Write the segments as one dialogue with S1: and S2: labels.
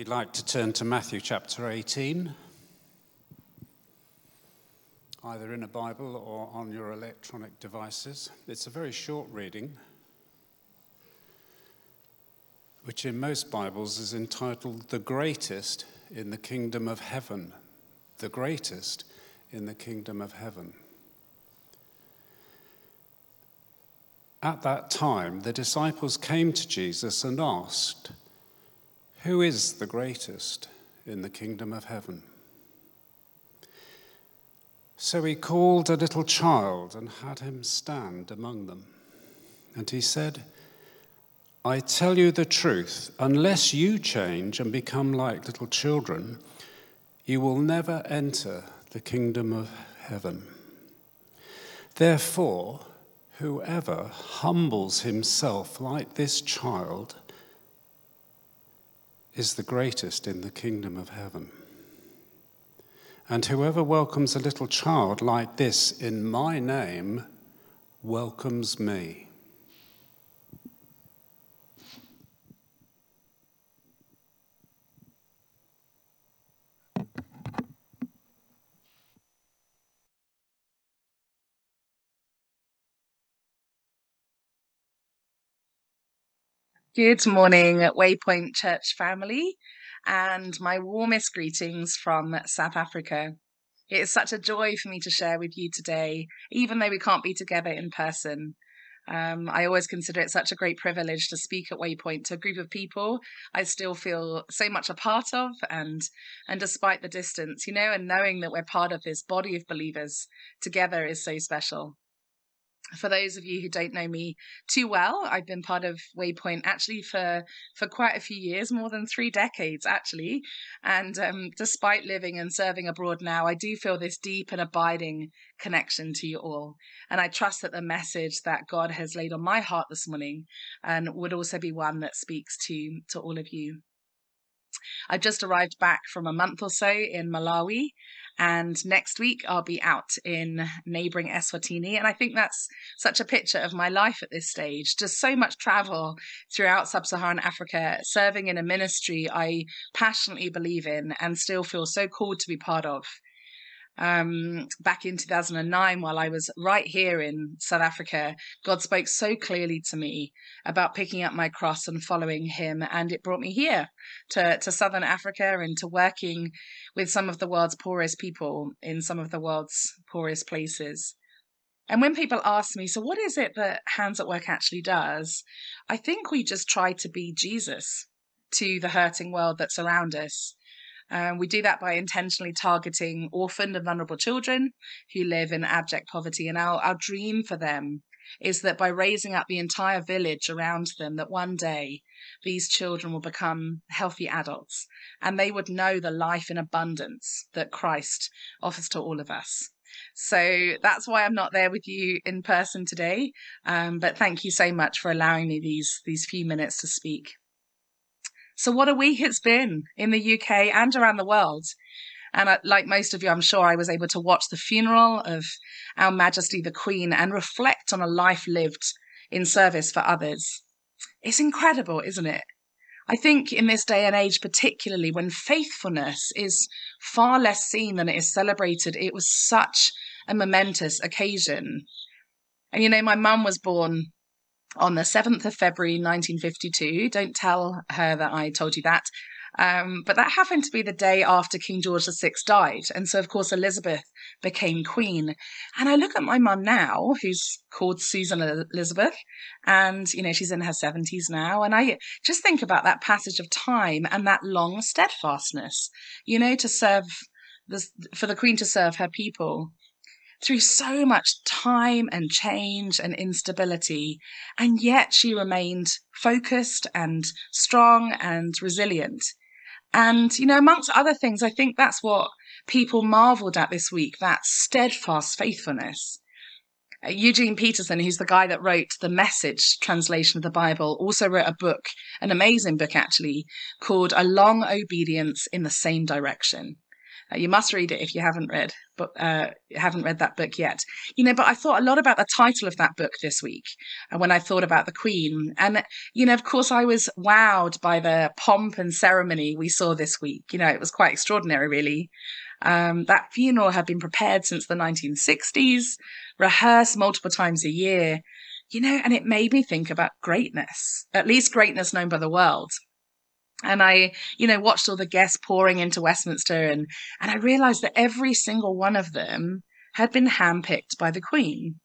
S1: you'd like to turn to Matthew chapter 18, either in a Bible or on your electronic devices, it's a very short reading, which in most Bibles is entitled The Greatest in the Kingdom of Heaven. The Greatest in the Kingdom of Heaven. At that time, the disciples came to Jesus and asked, who is the greatest in the kingdom of heaven? So he called a little child and had him stand among them. And he said, I tell you the truth, unless you change and become like little children, you will never enter the kingdom of heaven. Therefore, whoever humbles himself like this child is the greatest in the kingdom of heaven. And whoever welcomes a little child like this in my name welcomes me.
S2: Good morning, Waypoint Church family, and my warmest greetings from South Africa. It is such a joy for me to share with you today, even though we can't be together in person. Um, I always consider it such a great privilege to speak at Waypoint to a group of people I still feel so much a part of, and and despite the distance, you know, and knowing that we're part of this body of believers together is so special for those of you who don't know me too well, I've been part of Waypoint actually for for quite a few years, more than three decades actually. And um, despite living and serving abroad now, I do feel this deep and abiding connection to you all. And I trust that the message that God has laid on my heart this morning and would also be one that speaks to to all of you. I've just arrived back from a month or so in Malawi, and next week I'll be out in neighboring Eswatini. And I think that's such a picture of my life at this stage. Just so much travel throughout sub Saharan Africa, serving in a ministry I passionately believe in and still feel so called to be part of um, back in 2009 while I was right here in South Africa, God spoke so clearly to me about picking up my cross and following Him. And it brought me here to, to Southern Africa and to working with some of the world's poorest people in some of the world's poorest places. And when people ask me, so what is it that Hands at Work actually does? I think we just try to be Jesus to the hurting world that's around us. Um, we do that by intentionally targeting orphaned and vulnerable children who live in abject poverty. And our, our dream for them is that by raising up the entire village around them, that one day these children will become healthy adults and they would know the life in abundance that Christ offers to all of us. So that's why I'm not there with you in person today. Um, but thank you so much for allowing me these these few minutes to speak. So, what a week it's been in the UK and around the world. And like most of you, I'm sure I was able to watch the funeral of Our Majesty the Queen and reflect on a life lived in service for others. It's incredible, isn't it? I think in this day and age, particularly when faithfulness is far less seen than it is celebrated, it was such a momentous occasion. And you know, my mum was born on the 7th of February 1952. Don't tell her that I told you that. Um, but that happened to be the day after King George VI died. And so, of course, Elizabeth became queen. And I look at my mum now, who's called Susan Elizabeth, and, you know, she's in her 70s now. And I just think about that passage of time and that long steadfastness, you know, to serve, the, for the queen to serve her people through so much time and change and instability, and yet she remained focused and strong and resilient. And, you know, amongst other things, I think that's what people marveled at this week that steadfast faithfulness. Uh, Eugene Peterson, who's the guy that wrote the message translation of the Bible, also wrote a book, an amazing book actually, called A Long Obedience in the Same Direction. Uh, you must read it if you haven't read, but uh, haven't read that book yet. You know, but I thought a lot about the title of that book this week, and uh, when I thought about the Queen, and you know, of course, I was wowed by the pomp and ceremony we saw this week. You know, it was quite extraordinary, really. Um, that funeral had been prepared since the 1960s, rehearsed multiple times a year. You know, and it made me think about greatness, at least greatness known by the world and I, you know, watched all the guests pouring into Westminster and, and I realized that every single one of them had been handpicked by the Queen.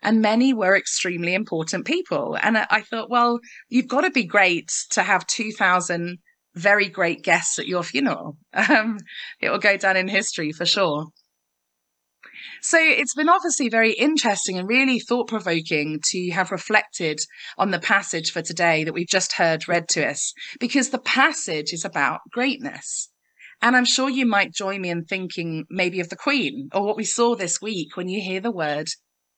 S2: And many were extremely important people. And I, I thought, well, you've got to be great to have 2,000 very great guests at your funeral. Um, it will go down in history for sure. So it's been obviously very interesting and really thought provoking to have reflected on the passage for today that we've just heard read to us, because the passage is about greatness. And I'm sure you might join me in thinking maybe of the Queen or what we saw this week when you hear the word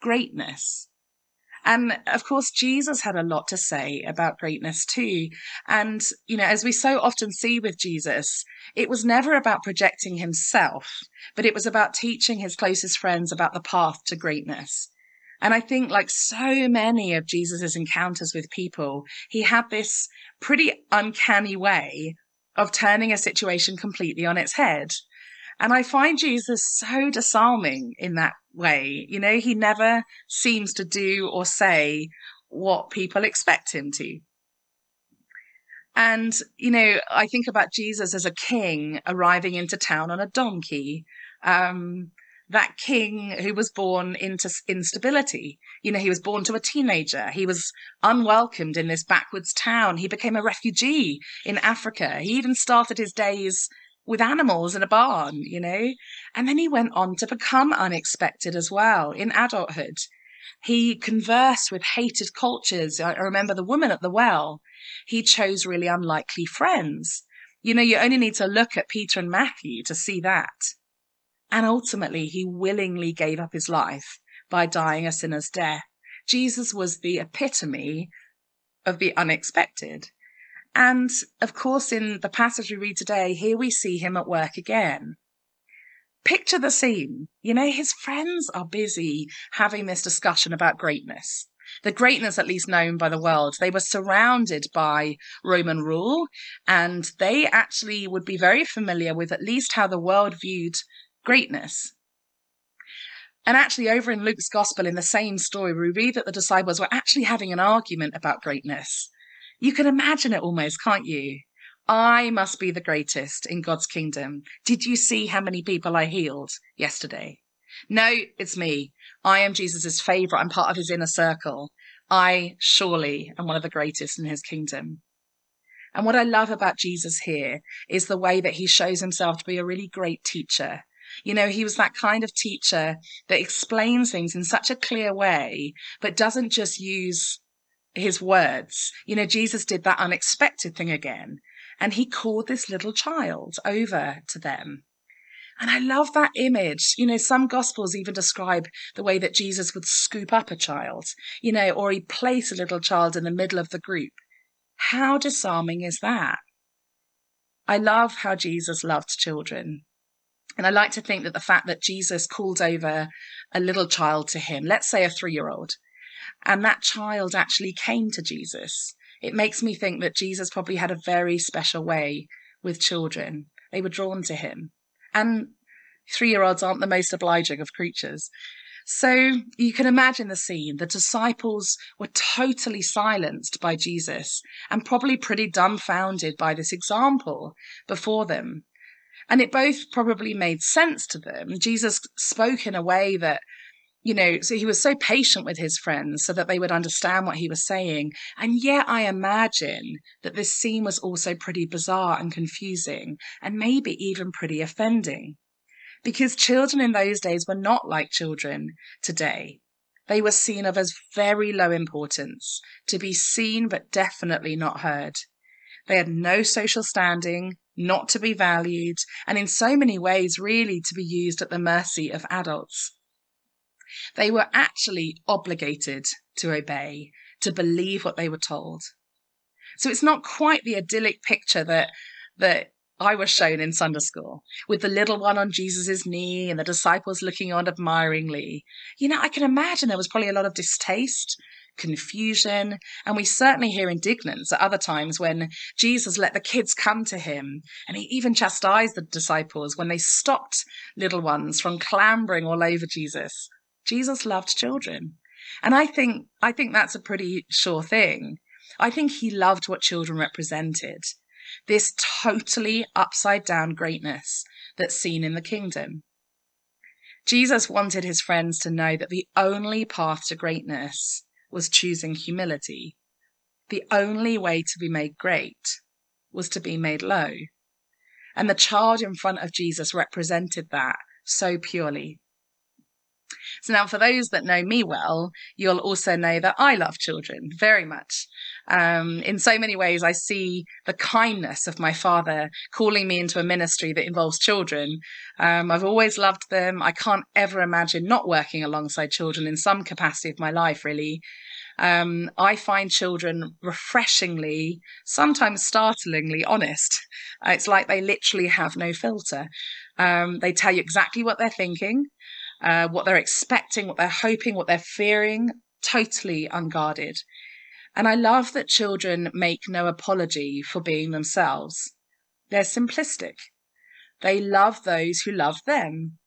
S2: greatness. And of course, Jesus had a lot to say about greatness too. And, you know, as we so often see with Jesus, it was never about projecting himself, but it was about teaching his closest friends about the path to greatness. And I think, like so many of Jesus's encounters with people, he had this pretty uncanny way of turning a situation completely on its head. And I find Jesus so disarming in that way. You know, he never seems to do or say what people expect him to. And, you know, I think about Jesus as a king arriving into town on a donkey. Um, that king who was born into instability. You know, he was born to a teenager. He was unwelcomed in this backwoods town. He became a refugee in Africa. He even started his days with animals in a barn, you know? And then he went on to become unexpected as well in adulthood. He conversed with hated cultures. I remember the woman at the well. He chose really unlikely friends. You know, you only need to look at Peter and Matthew to see that. And ultimately, he willingly gave up his life by dying a sinner's death. Jesus was the epitome of the unexpected. And of course, in the passage we read today, here we see him at work again. Picture the scene. You know, his friends are busy having this discussion about greatness. The greatness, at least known by the world. They were surrounded by Roman rule, and they actually would be very familiar with at least how the world viewed greatness. And actually, over in Luke's gospel, in the same story, we read that the disciples were actually having an argument about greatness. You can imagine it almost, can't you? I must be the greatest in God's kingdom. Did you see how many people I healed yesterday? No, it's me. I am Jesus' favorite. I'm part of his inner circle. I surely am one of the greatest in his kingdom. And what I love about Jesus here is the way that he shows himself to be a really great teacher. You know, he was that kind of teacher that explains things in such a clear way, but doesn't just use his words. You know, Jesus did that unexpected thing again, and he called this little child over to them. And I love that image. You know, some gospels even describe the way that Jesus would scoop up a child, you know, or he'd place a little child in the middle of the group. How disarming is that? I love how Jesus loved children. And I like to think that the fact that Jesus called over a little child to him, let's say a three year old, and that child actually came to Jesus. It makes me think that Jesus probably had a very special way with children. They were drawn to him. And three year olds aren't the most obliging of creatures. So you can imagine the scene. The disciples were totally silenced by Jesus and probably pretty dumbfounded by this example before them. And it both probably made sense to them. Jesus spoke in a way that you know, so he was so patient with his friends so that they would understand what he was saying. And yet I imagine that this scene was also pretty bizarre and confusing and maybe even pretty offending. Because children in those days were not like children today. They were seen of as very low importance, to be seen but definitely not heard. They had no social standing, not to be valued, and in so many ways really to be used at the mercy of adults. They were actually obligated to obey, to believe what they were told. So it's not quite the idyllic picture that that I was shown in Sunday school, with the little one on Jesus' knee and the disciples looking on admiringly. You know, I can imagine there was probably a lot of distaste, confusion, and we certainly hear indignance at other times when Jesus let the kids come to him, and he even chastised the disciples when they stopped little ones from clambering all over Jesus. Jesus loved children. And I think I think that's a pretty sure thing. I think he loved what children represented this totally upside down greatness that's seen in the kingdom. Jesus wanted his friends to know that the only path to greatness was choosing humility. The only way to be made great was to be made low. And the child in front of Jesus represented that so purely. So now, for those that know me well, you'll also know that I love children very much. Um, in so many ways, I see the kindness of my father calling me into a ministry that involves children. Um, I've always loved them. I can't ever imagine not working alongside children in some capacity of my life, really. Um, I find children refreshingly, sometimes startlingly honest. It's like they literally have no filter. Um, they tell you exactly what they're thinking uh, what they're expecting, what they're hoping, what they're fearing, totally unguarded. And I love that children make no apology for being themselves. They're simplistic. They love those who love them.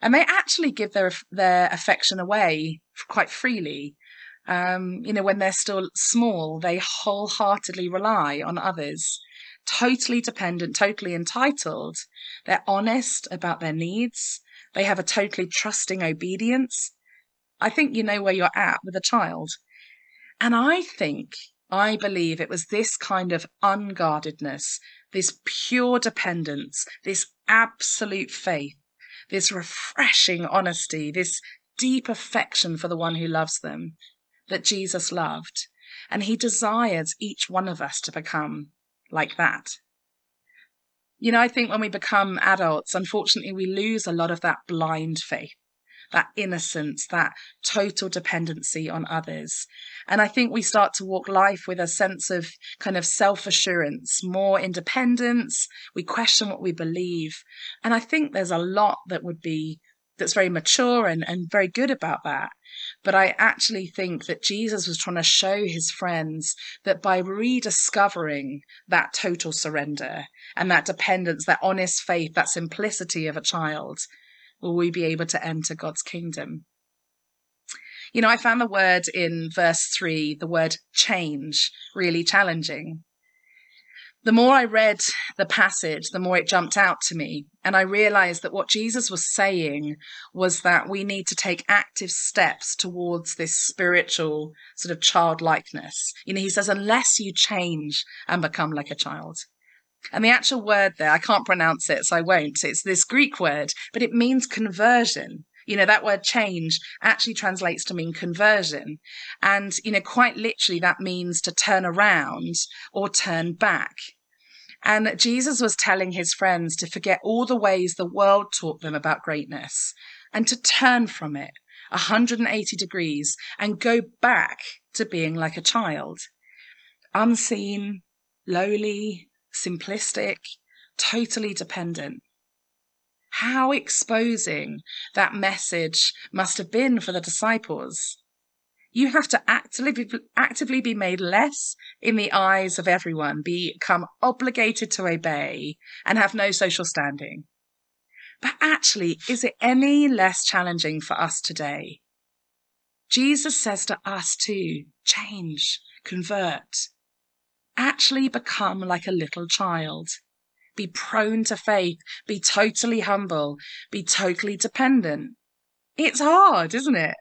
S2: And they actually give their, their affection away quite freely. Um, you know, when they're still small, they wholeheartedly rely on others, totally dependent, totally entitled. They're honest about their needs. They have a totally trusting obedience. I think you know where you're at with a child. And I think, I believe it was this kind of unguardedness, this pure dependence, this absolute faith, this refreshing honesty, this deep affection for the one who loves them that Jesus loved. And he desires each one of us to become like that. You know, I think when we become adults, unfortunately, we lose a lot of that blind faith, that innocence, that total dependency on others. And I think we start to walk life with a sense of kind of self assurance, more independence. We question what we believe. And I think there's a lot that would be that's very mature and, and very good about that. But I actually think that Jesus was trying to show his friends that by rediscovering that total surrender and that dependence, that honest faith, that simplicity of a child, will we be able to enter God's kingdom. You know, I found the word in verse three, the word change, really challenging the more I read the passage, the more it jumped out to me. And I realized that what Jesus was saying was that we need to take active steps towards this spiritual sort of childlikeness. You know, he says, unless you change and become like a child. And the actual word there, I can't pronounce it, so I won't. It's this Greek word, but it means conversion. You know, that word change actually translates to mean conversion. And, you know, quite literally that means to turn around or turn back. And Jesus was telling his friends to forget all the ways the world taught them about greatness and to turn from it 180 degrees and go back to being like a child. Unseen, lowly, simplistic, totally dependent. How exposing that message must have been for the disciples. You have to actively, actively be made less in the eyes of everyone, become obligated to obey, and have no social standing. But actually, is it any less challenging for us today? Jesus says to us too change, convert, actually become like a little child be prone to faith, be totally humble, be totally dependent. It's hard, isn't it?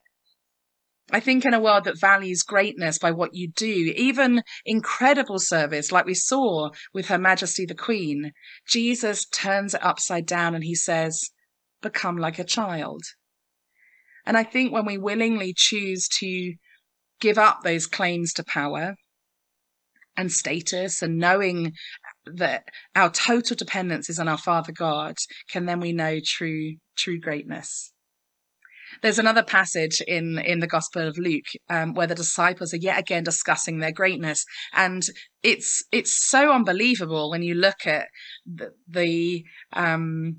S2: I think in a world that values greatness by what you do, even incredible service like we saw with Her Majesty the Queen, Jesus turns it upside down and he says, become like a child. And I think when we willingly choose to give up those claims to power and status and knowing that our total dependence is on our Father God, can then we know true true greatness. There's another passage in, in the Gospel of Luke um, where the disciples are yet again discussing their greatness, and it's it's so unbelievable when you look at the, the um,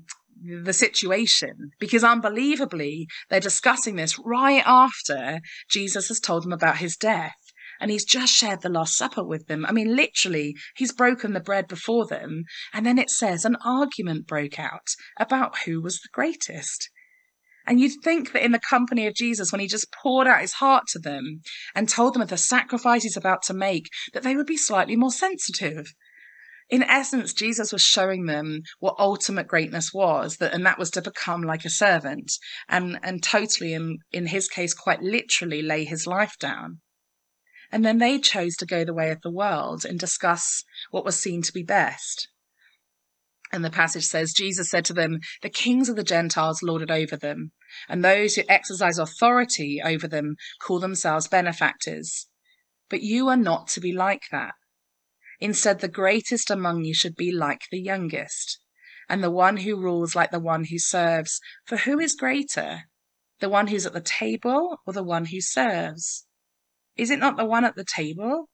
S2: the situation because unbelievably they're discussing this right after Jesus has told them about his death and he's just shared the Last Supper with them. I mean, literally, he's broken the bread before them. And then it says an argument broke out about who was the greatest. And you'd think that in the company of Jesus, when he just poured out his heart to them and told them of the sacrifice he's about to make, that they would be slightly more sensitive. In essence, Jesus was showing them what ultimate greatness was, that, and that was to become like a servant and, and totally, in, in his case, quite literally lay his life down. And then they chose to go the way of the world and discuss what was seen to be best. And the passage says, Jesus said to them, The kings of the Gentiles lord it over them, and those who exercise authority over them call themselves benefactors. But you are not to be like that. Instead, the greatest among you should be like the youngest, and the one who rules like the one who serves. For who is greater, the one who's at the table or the one who serves? Is it not the one at the table?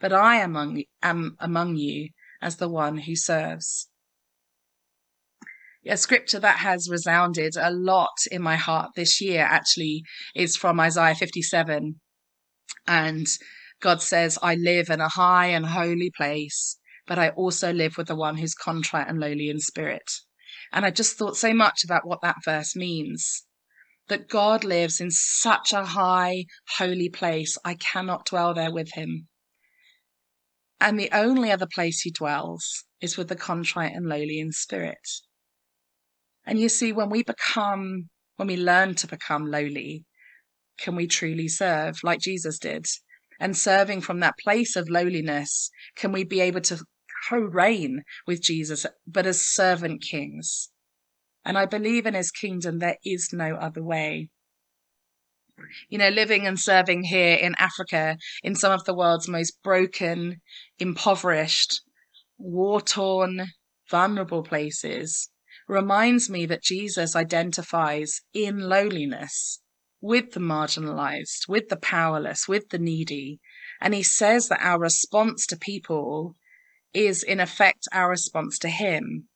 S2: But I among, am among you as the one who serves a scripture that has resounded a lot in my heart this year actually is from Isaiah 57. And God says, I live in a high and holy place, but I also live with the one who's contrite and lowly in spirit. And I just thought so much about what that verse means. That God lives in such a high, holy place, I cannot dwell there with him. And the only other place he dwells is with the contrite and lowly in spirit. And you see, when we become, when we learn to become lowly, can we truly serve like Jesus did? And serving from that place of lowliness, can we be able to co reign with Jesus, but as servant kings? And I believe in his kingdom, there is no other way. You know, living and serving here in Africa, in some of the world's most broken, impoverished, war torn, vulnerable places, reminds me that Jesus identifies in lowliness with the marginalized, with the powerless, with the needy. And he says that our response to people is, in effect, our response to him.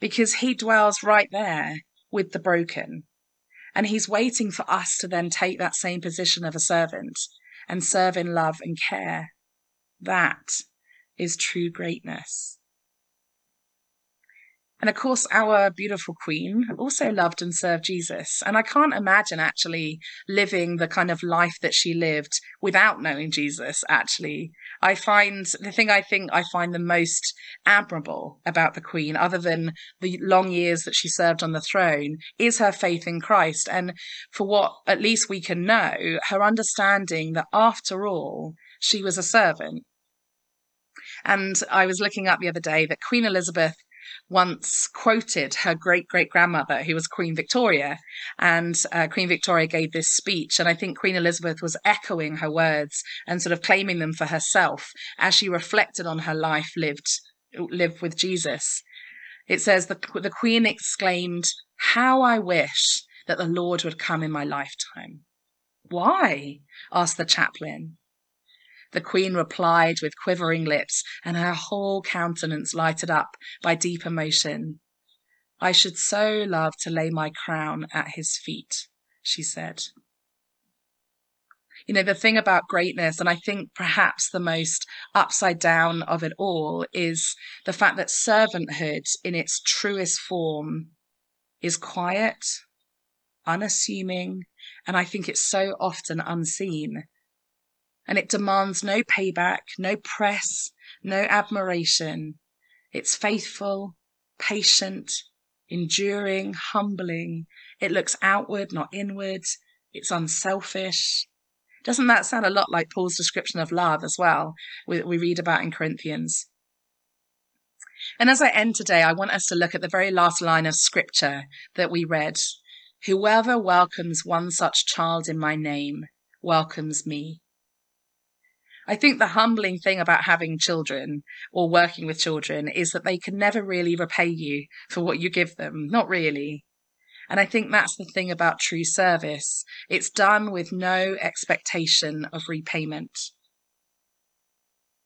S2: Because he dwells right there with the broken. And he's waiting for us to then take that same position of a servant and serve in love and care. That is true greatness. And of course, our beautiful queen also loved and served Jesus. And I can't imagine actually living the kind of life that she lived without knowing Jesus, actually. I find the thing I think I find the most admirable about the queen, other than the long years that she served on the throne, is her faith in Christ. And for what at least we can know, her understanding that after all, she was a servant. And I was looking up the other day that Queen Elizabeth once quoted her great great grandmother, who was Queen Victoria. And uh, Queen Victoria gave this speech. And I think Queen Elizabeth was echoing her words and sort of claiming them for herself as she reflected on her life lived, lived with Jesus. It says, the, the Queen exclaimed, How I wish that the Lord would come in my lifetime. Why? asked the chaplain. The queen replied with quivering lips, and her whole countenance lighted up by deep emotion. I should so love to lay my crown at his feet, she said. You know, the thing about greatness, and I think perhaps the most upside down of it all, is the fact that servanthood in its truest form is quiet, unassuming, and I think it's so often unseen and it demands no payback, no press, no admiration. It's faithful, patient, enduring, humbling. It looks outward, not inward. It's unselfish. Doesn't that sound a lot like Paul's description of love as well, we, we read about in Corinthians? And as I end today, I want us to look at the very last line of scripture that we read. Whoever welcomes one such child in my name welcomes me. I think the humbling thing about having children or working with children is that they can never really repay you for what you give them. Not really. And I think that's the thing about true service. It's done with no expectation of repayment.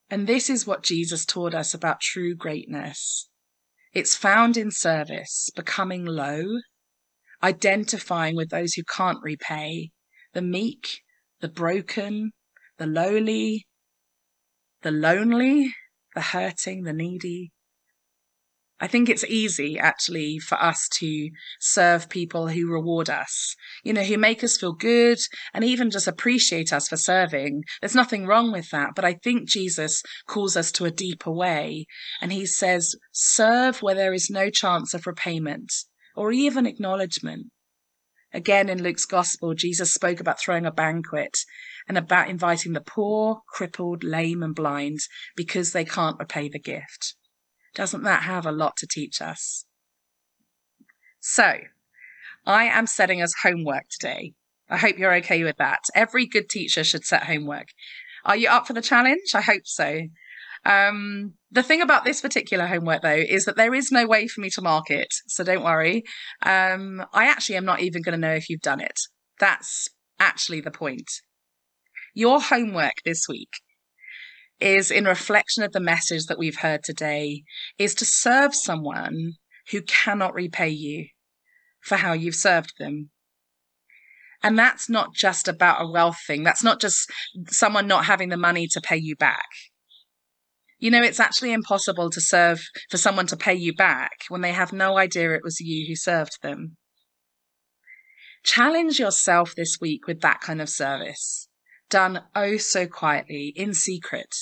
S2: And this is what Jesus taught us about true greatness. It's found in service, becoming low, identifying with those who can't repay, the meek, the broken, the lowly, the lonely, the hurting, the needy. I think it's easy actually for us to serve people who reward us, you know, who make us feel good and even just appreciate us for serving. There's nothing wrong with that. But I think Jesus calls us to a deeper way. And he says, serve where there is no chance of repayment or even acknowledgement. Again, in Luke's gospel, Jesus spoke about throwing a banquet and about inviting the poor, crippled, lame, and blind because they can't repay the gift. Doesn't that have a lot to teach us? So, I am setting us homework today. I hope you're okay with that. Every good teacher should set homework. Are you up for the challenge? I hope so. Um, the thing about this particular homework, though, is that there is no way for me to mark it. So don't worry. Um, I actually am not even going to know if you've done it. That's actually the point. Your homework this week is in reflection of the message that we've heard today is to serve someone who cannot repay you for how you've served them. And that's not just about a wealth thing. That's not just someone not having the money to pay you back. You know, it's actually impossible to serve for someone to pay you back when they have no idea it was you who served them. Challenge yourself this week with that kind of service, done oh so quietly, in secret.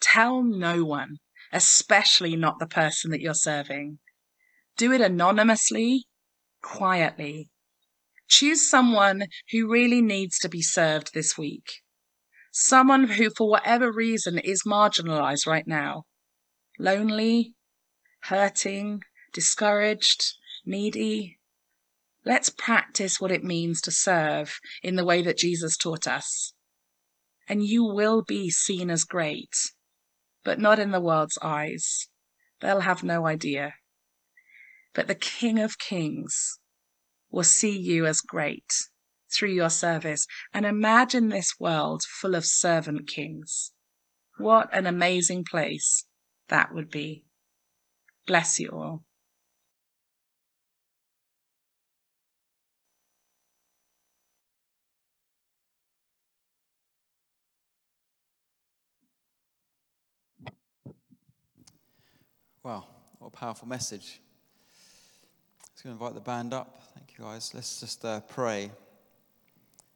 S2: Tell no one, especially not the person that you're serving. Do it anonymously, quietly. Choose someone who really needs to be served this week. Someone who, for whatever reason, is marginalized right now. Lonely, hurting, discouraged, needy. Let's practice what it means to serve in the way that Jesus taught us. And you will be seen as great but not in the world's eyes. They'll have no idea. But the King of Kings will see you as great through your service. And imagine this world full of servant kings. What an amazing place that would be. Bless you all.
S3: Wow, what a powerful message. Let's go invite the band up. Thank you, guys. Let's just uh, pray.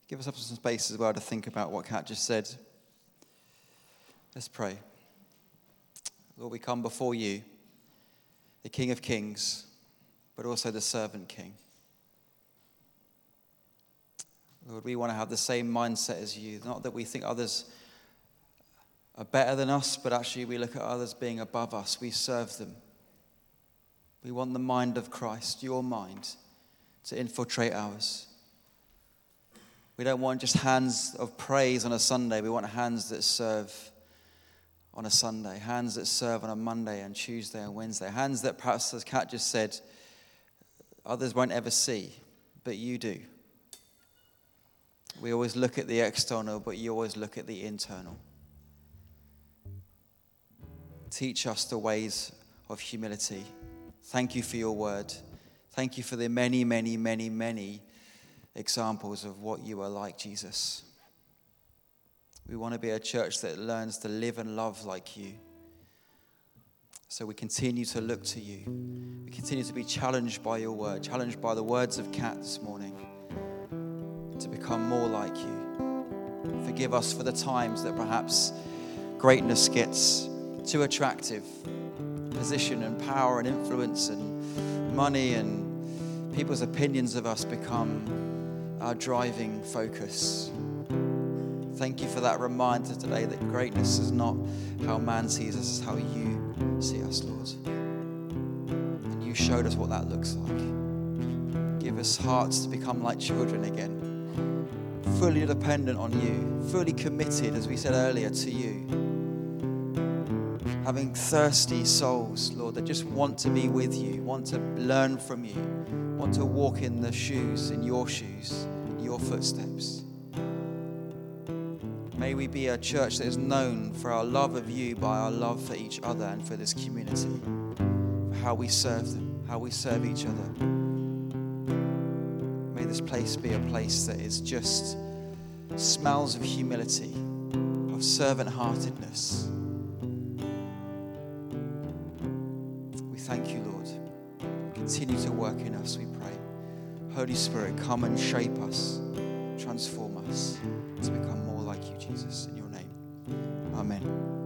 S3: Give us up some space as well to think about what Kat just said. Let's pray. Lord, we come before you, the King of Kings, but also the servant King. Lord, we want to have the same mindset as you. Not that we think others are better than us, but actually we look at others being above us. We serve them. We want the mind of Christ, your mind, to infiltrate ours. We don't want just hands of praise on a Sunday. We want hands that serve on a Sunday, hands that serve on a Monday and Tuesday and Wednesday, hands that perhaps, as Kat just said, others won't ever see, but you do. We always look at the external, but you always look at the internal. Teach us the ways of humility. Thank you for your word. Thank you for the many, many, many, many examples of what you are like, Jesus. We want to be a church that learns to live and love like you. So we continue to look to you. We continue to be challenged by your word, challenged by the words of Kat this morning to become more like you. Forgive us for the times that perhaps greatness gets too attractive. Position and power and influence and money and people's opinions of us become our driving focus. Thank you for that reminder today that greatness is not how man sees us, it's how you see us, Lord. And you showed us what that looks like. Give us hearts to become like children again, fully dependent on you, fully committed, as we said earlier, to you having thirsty souls, Lord, that just want to be with you, want to learn from you, want to walk in the shoes, in your shoes, in your footsteps. May we be a church that is known for our love of you by our love for each other and for this community, for how we serve them, how we serve each other. May this place be a place that is just smells of humility, of servant heartedness. Thank you, Lord. Continue to work in us, we pray. Holy Spirit, come and shape us, transform us to become more like you, Jesus. In your name, amen.